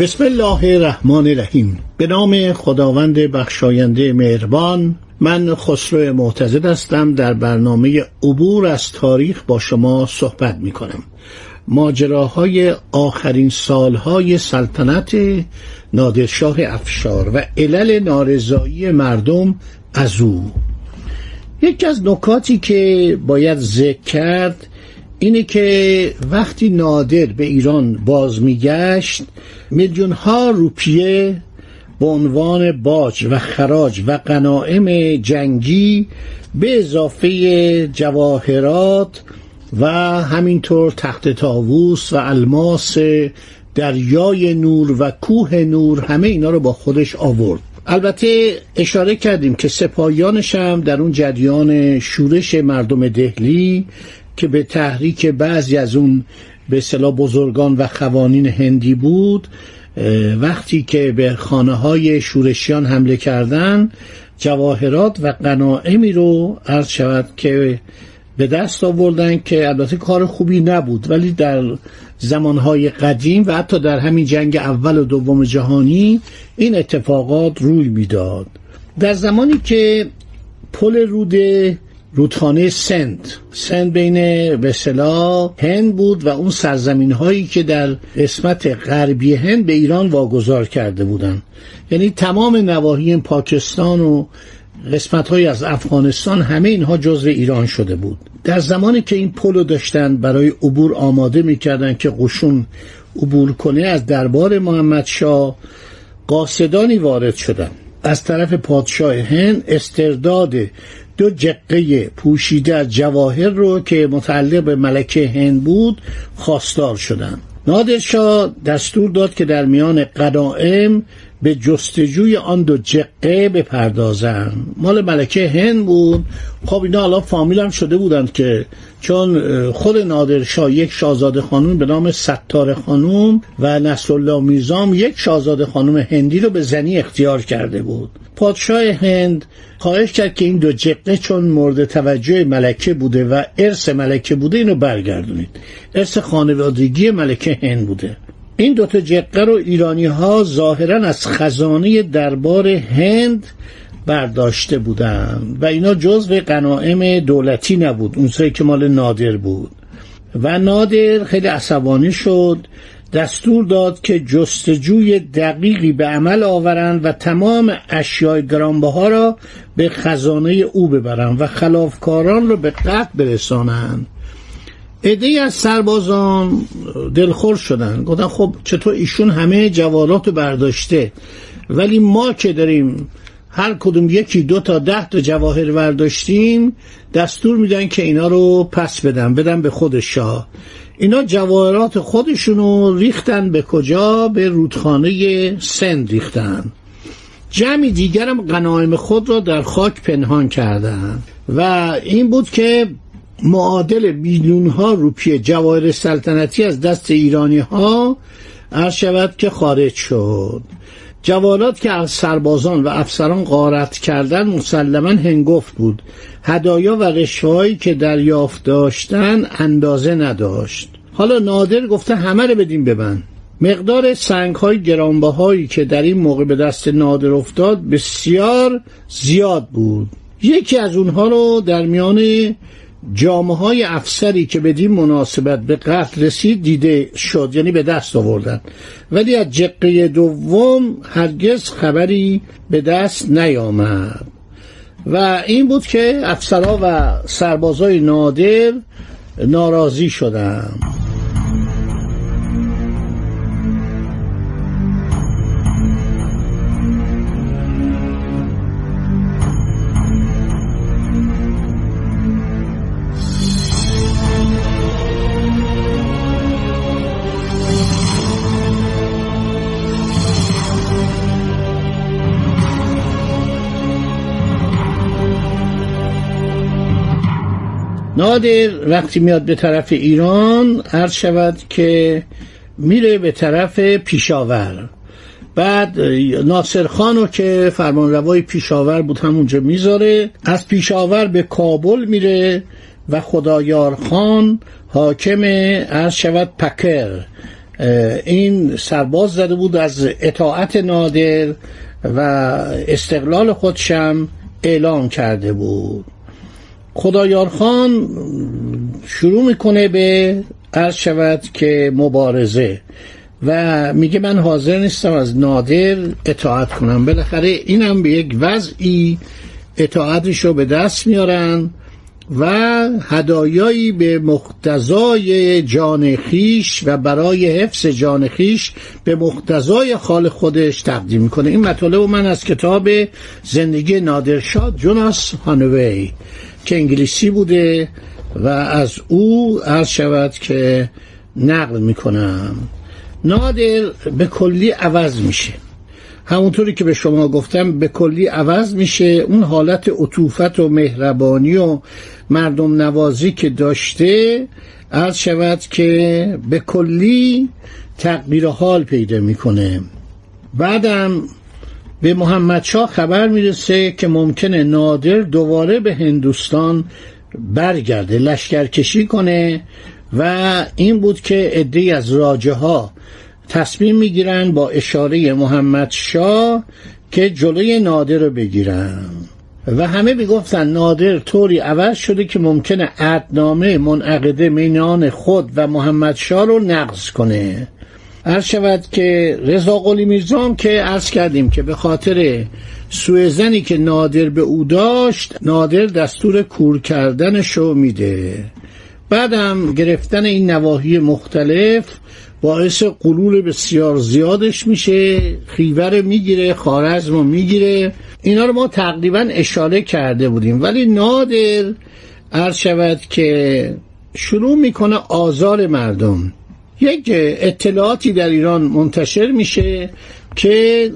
بسم الله الرحمن الرحیم. به نام خداوند بخشاینده مهربان من خسرو معتزد هستم. در برنامه عبور از تاریخ با شما صحبت می کنم ماجراهای آخرین سالهای سلطنت نادرشاه افشار و علل نارضایی مردم از او. یکی از نکاتی که باید ذکر کرد اینه که وقتی نادر به ایران باز میگشت میلیون ها روپیه به عنوان باج و خراج و غنایم جنگی به اضافه جواهرات و همینطور تخت تاووس و الماس دریای نور و کوه نور همه اینا رو با خودش آورد. البته اشاره کردیم که سپاهیانش هم در اون جریان شورش مردم دهلی که به تحریک بعضی از اون به صلاح بزرگان و خوانین هندی بود وقتی که به خانه های شورشیان حمله کردن جواهرات و قناعمی رو عرض شود که به دست آوردن که البته کار خوبی نبود ولی در زمانهای قدیم و حتی در همین جنگ اول و دوم جهانی این اتفاقات روی می‌داد. در زمانی که پل رود رودخانه سند سند بین به هند بود و اون سرزمین هایی که در قسمت غربی هند به ایران واگذار کرده بودند یعنی تمام نواحی پاکستان و قسمت های از افغانستان همه اینها جزو ایران شده بود. در زمانی که این پلو داشتن برای عبور آماده می‌کردن که قشون عبور کنه از دربار محمد شاه قاصدانی وارد شدن. از طرف پادشاه هند استرداد دو جقه پوشیده از جواهر رو که متعلق به ملکه هند بود خواستار شدند. نادرشاه دستور داد که در میان قدائم به جستجوی آن دو جقه بپردازن مال ملکه هند بود. خب اینا حالا فامیل هم شده بودند که چون خود نادرشاه یک شاهزاده خانوم به نام ستار خانوم و نصرالله میزام یک شاهزاده خانوم هندی رو به زنی اختیار کرده بود. پادشاه هند خواهش کرد که این دو جقه چون مورد توجه ملکه بوده و ارث ملکه بوده اینو برگردونید. ارث خانوادگی ملکه هند بوده. این دوتا جقه رو ایرانی ها ظاهرا از خزانه دربار هند برداشته بودند و اینا جزو قناعم دولتی نبود اون که مال نادر بود. و نادر خیلی عصبانی شد دستور داد که جستجوی دقیقی به عمل آورند و تمام اشیای گرانبها را به خزانه او ببرند و خلافکاران را به قتل برسانند. عده از سربازان دلخور شدن. گفتن خب چطور ایشون همه جوالات برداشته؟ ولی ما که داریم هر کدوم یکی دو تا ده تا جواهر برداشتیم دستور میدن که اینا رو پس بدن بدن به خود شاه. اینا جواهرات خودشونو ریختن به کجا؟ به رودخانه سند ریختن. جمعی دیگرم غنایم خود را در خاک پنهان کردند و این بود که معادل میلیون ها روپیه جواهر سلطنتی از دست ایرانی ها عرض شود که خارج شد. جوالات که از سربازان و افسران غارت کردن مسلما هنگفت بود. هدایا و رشوهایی که دریافت داشتن اندازه نداشت. حالا نادر گفته همه رو بدیم ببند مقدار سنگ های گرانبهایی که در این موقع به دست نادر افتاد بسیار زیاد بود. یکی از اونها رو در میان جامعه های افسری که بدین مناسبت به قتل رسید دیده شد یعنی به دست آوردن. ولی از جقه دوم هرگز خبری به دست نیامد. و این بود که افسرها و سربازای نادر ناراضی شدند. نادر وقتی میاد به طرف ایران عرض شود که میره به طرف پیشاور. بعد ناصر خانو که فرمانروای پیشاور بود همونجا می‌ذاره از پیشاور به کابل میره و خدایار خان حاکم عرض شود پکر. این سرباز زده بود از اطاعت نادر و استقلال خودشم اعلام کرده بود. خدایار خان شروع می‌کنه به عرض شود که مبارزه و میگه من حاضر نیستم از نادر اطاعت کنم. بالاخره اینم به یک وضعی اطاعتش رو به دست میارن و هدایایی به مقتضای جان خیش و برای حفظ جان خیش به مقتضای خال خودش تقدیم می‌کنه. این مطالب من از کتاب زندگی نادرشاه جوناس هانوی که انگلیسی بوده و از او عرض شود که نقل می‌کنم. نادر به کلی عوض میشه. همونطوری که به شما گفتم به کلی عوض میشه. اون حالت عطوفت و مهربانی و مردم نوازی که داشته عرض شود که به کلی تغییر حال پیدا می‌کنه. بعدم به محمد شاه خبر می‌رسه که ممکنه نادر دوباره به هندوستان برگرده لشکرکشی کنه و این بود که عده از راجه ها تصمیم می‌گیرن با اشاره محمد شاه که جلوی نادر رو بگیرن. و همه می‌گفتن نادر طوری عوض شده که ممکنه عدنامه منعقده میان خود و محمد شاه رو نقض کنه. عرض شود که رضا قلی میرزام که عرض کردیم که به خاطر سوء که نادر به او داشت نادر دستور کور کردنش رو میده. بعدم گرفتن این نواحی مختلف باعث قلول بسیار زیادش میشه خیور می‌گیره خارزم رو می‌گیره. اینا رو ما تقریبا اشاره کرده بودیم. ولی نادر عرض شود که شروع می‌کنه آزار مردم. یک اطلاعاتی در ایران منتشر میشه که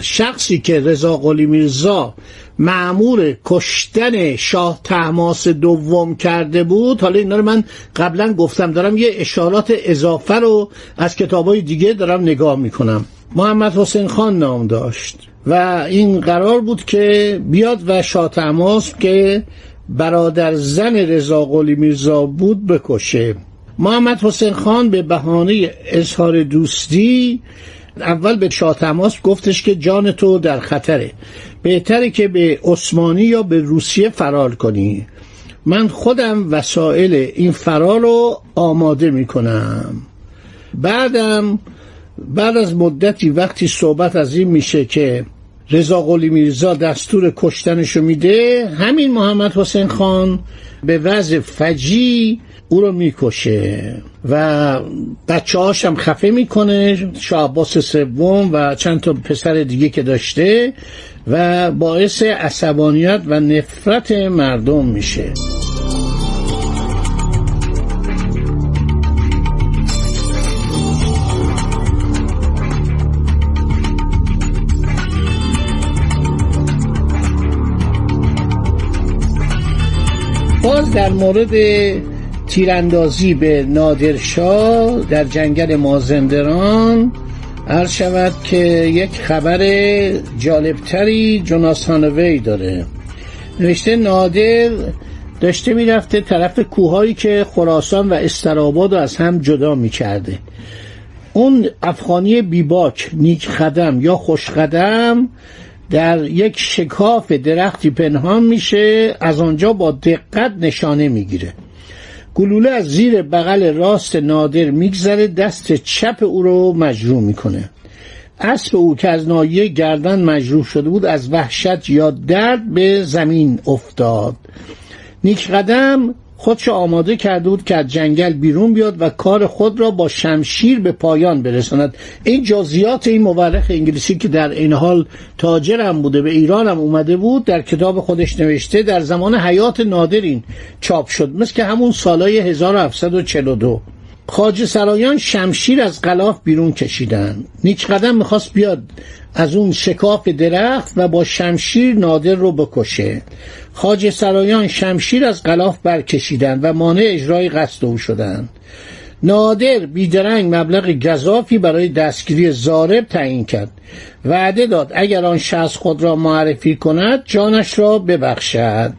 شخصی که رضا قلی میرزا معمور کشتن شاه تحماس دوم کرده بود. حالا اینا رو من قبلا گفتم. دارم یه اشارات اضافه رو از کتابای دیگه دارم نگاه می‌کنم. محمد حسین خان نام داشت و این قرار بود که بیاد و شاه تحماس که برادر زن رضا قلی میرزا بود بکشه. محمد حسین خان به بهانه اظهار دوستی اول به شاه تماس گفتش که جان تو در خطره. بهتره که به عثمانی یا به روسیه فرار کنی. من خودم وسایل این فرار رو آماده می‌کنم. بعدم بعد از مدتی وقتی صحبت از این میشه که رضا قلی میرزا دستور کشتنشو میده. همین محمد حسین خان به وضع فجی او رو می‌کشه و بچه هاشم خفه می‌کنه. شعباس سوم و چند تا پسر دیگه که داشته و باعث عصبانیت و نفرت مردم میشه. باز در مورد تیراندازی به نادرشاه در جنگل مازندران عرض شود که یک خبر جالبتری جوناسانوی داره. نوشته نادر داشته می‌رفته طرف کوههایی که خراسان و استراباد رو از هم جدا می‌کرده. اون افغانی بیباک نیک خدم یا خوش خدم در یک شکاف درختی پنهان میشه از آنجا با دقت نشانه می‌گیره. گلوله از زیر بغل راست نادر میگذره دست چپ او رو مجروح می‌کنه. اسب او که از نایه گردن مجروح شده بود از وحشت یا درد به زمین افتاد. نیک قدم خودش آماده کرده بود که از جنگل بیرون بیاد و کار خود را با شمشیر به پایان برساند. این جزئیات این مورخ انگلیسی که در این حال تاجرم بوده به ایران هم اومده بود در کتاب خودش نوشته در زمان حیات نادرین چاپ شد. مثل که همون سالای 1742 خاج سرایان شمشیر از غلاف بیرون کشیدن. نیک قدم می‌خواست بیاد از اون شکاف درخت و با شمشیر نادر رو بکشه. خاج سرایان شمشیر از غلاف برکشیدن و مانع اجرای قصد او شدند نادر بیدرنگ مبلغ گذافی برای دستگیری زارب تعیین کرد. وعده داد اگر آن شخص خود را معرفی کند جانش را ببخشد.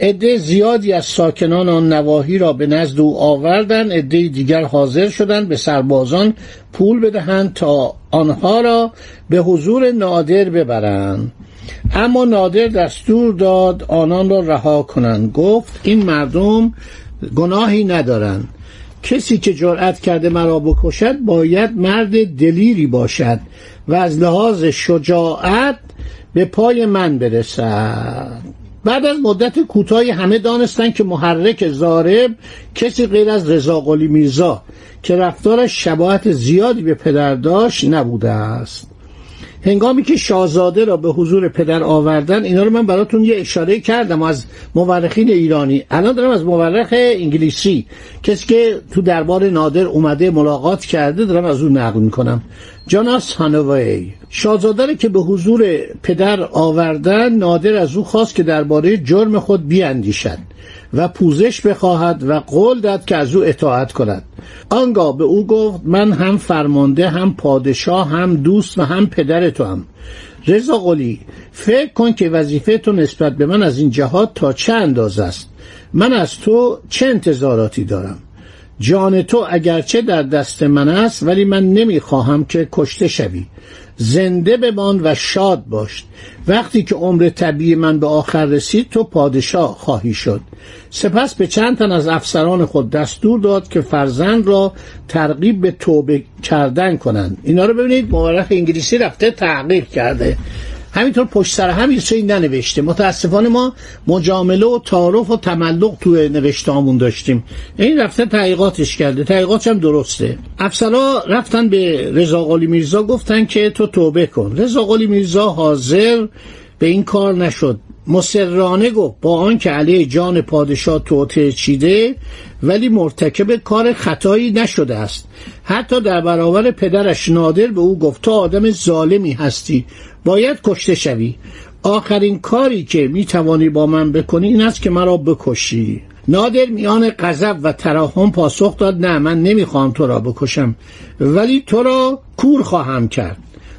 عده زیادی از ساکنان آن نواحی را به نزد او آوردند. عده دیگر حاضر شدند به سربازان پول بدهند تا آنها را به حضور نادر ببرند. اما نادر دستور داد آنان را رها کنند. گفت این مردم گناهی ندارند. کسی که جرأت کرده مرا بکشد باید مرد دلیری باشد و از لحاظ شجاعت به پای من برسد. بعد از مدت کوتاهی همه دانستند که محرک زارب کسی غیر از رضا قلی میرزا که رفتارش شباهت زیادی به پدر داشت نبوده است. هنگامی که شاهزاده را به حضور پدر آوردن اینا رو من براتون یه اشاره کردم از مورخین ایرانی. الان دارم از مورخ انگلیسی. کسی که تو دربار نادر اومده ملاقات کرده دارم از اون نقل می‌کنم. جاناس هانوی شاهزاده که به حضور پدر آوردن نادر از او خواست که درباره جرم خود بیاندیشد. و پوزش بخواهد و قول داد که از او اطاعت کند. آنگاه به او گفت من هم فرمانده هم پادشاه هم دوست و هم پدر تو هم. رضا قلی فکر کن که وظیفه تو نسبت به من از این جهات تا چه اندازه است؟ من از تو چه انتظاراتی دارم؟ جان تو اگرچه در دست من است ولی من نمی‌خواهم که کشته شوی. زنده بمان و شاد باش. وقتی که عمر طبیعی من به آخر رسید تو پادشاه خواهی شد. سپس به چند تن از افسران خود دستور داد که فرزند را ترغیب به توبه کردن کنند. اینا رو ببینید مورخ انگلیسی رفته تحقیق کرده. همینطور پشت سر هم چیزی ننوشته. متاسفانه ما مجامله و تعارف و تملق توی نوشتامون داشتیم. این رفته تحقیقاتش کرده. تحقیقاتش هم درسته. افسرا رفتن به رضا قلی میرزا گفتن که تو توبه کن. رضا قلی میرزا حاضر به این کار نشد. مسررانه گفت با آنکه علیه جان پادشاه توطعه چیده ولی مرتکب کار خطایی نشده است. حتی در برابر پدرش نادر به او گفت تو آدم ظالمی هستی. باید کشته شوی. آخرین کاری که می توانی با من بکنی این است که مرا بکشی. نادر میان غضب و تراحم پاسخ داد نه من نمی‌خوام تو را بکشم ولی تو را کور خواهم کرد.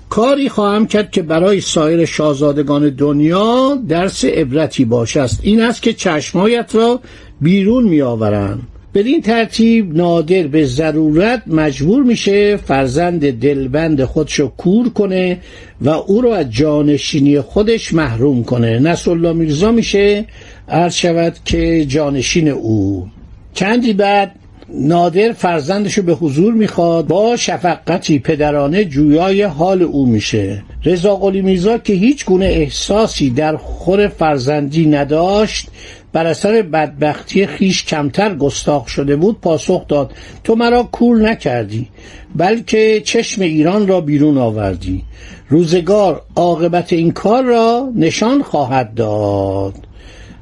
کاری خواهم کرد که برای سایر شاهزادگان دنیا درس عبرتی است. این است که چشمایت را بیرون میآورند. بدین ترتیب نادر به ضرورت مجبور میشه فرزند دلبند خودشو کور کنه و او رو از جانشینی خودش محروم کنه. نصرالله میرزا میشه عرض شود که جانشین او. چندی بعد نادر فرزندشو به حضور می‌خواد. با شفقتی پدرانه جویای حال او میشه. رضا قلی میرزا که هیچ گونه احساسی در خور فرزندی نداشت بر اثر بدبختی خیش کمتر گستاخ شده بود پاسخ داد تو مرا کور نکردی بلکه چشم ایران را بیرون آوردی. روزگار عاقبت این کار را نشان خواهد داد.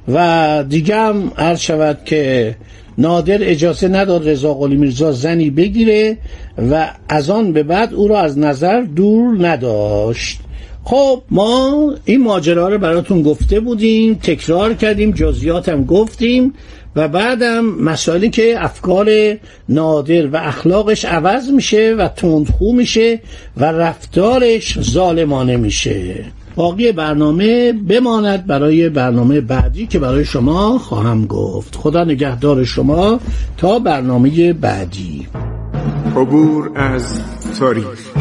و دیگه هم عرض شود که نادر اجازه نداد رضا قلی میرزا زنی بگیره و از آن به بعد او را از نظر دور نداشت. خب ما این ماجرا رو براتون گفته بودیم تکرار کردیم جزئیات هم گفتیم و بعدم مسائلی که افکار نادر و اخلاقش عوض میشه و تندخو میشه و رفتارش ظالمانه میشه. باقی برنامه بماند برای برنامه بعدی که برای شما خواهم گفت. خدا نگهدار شما تا برنامه بعدی. عبور از تاریخ.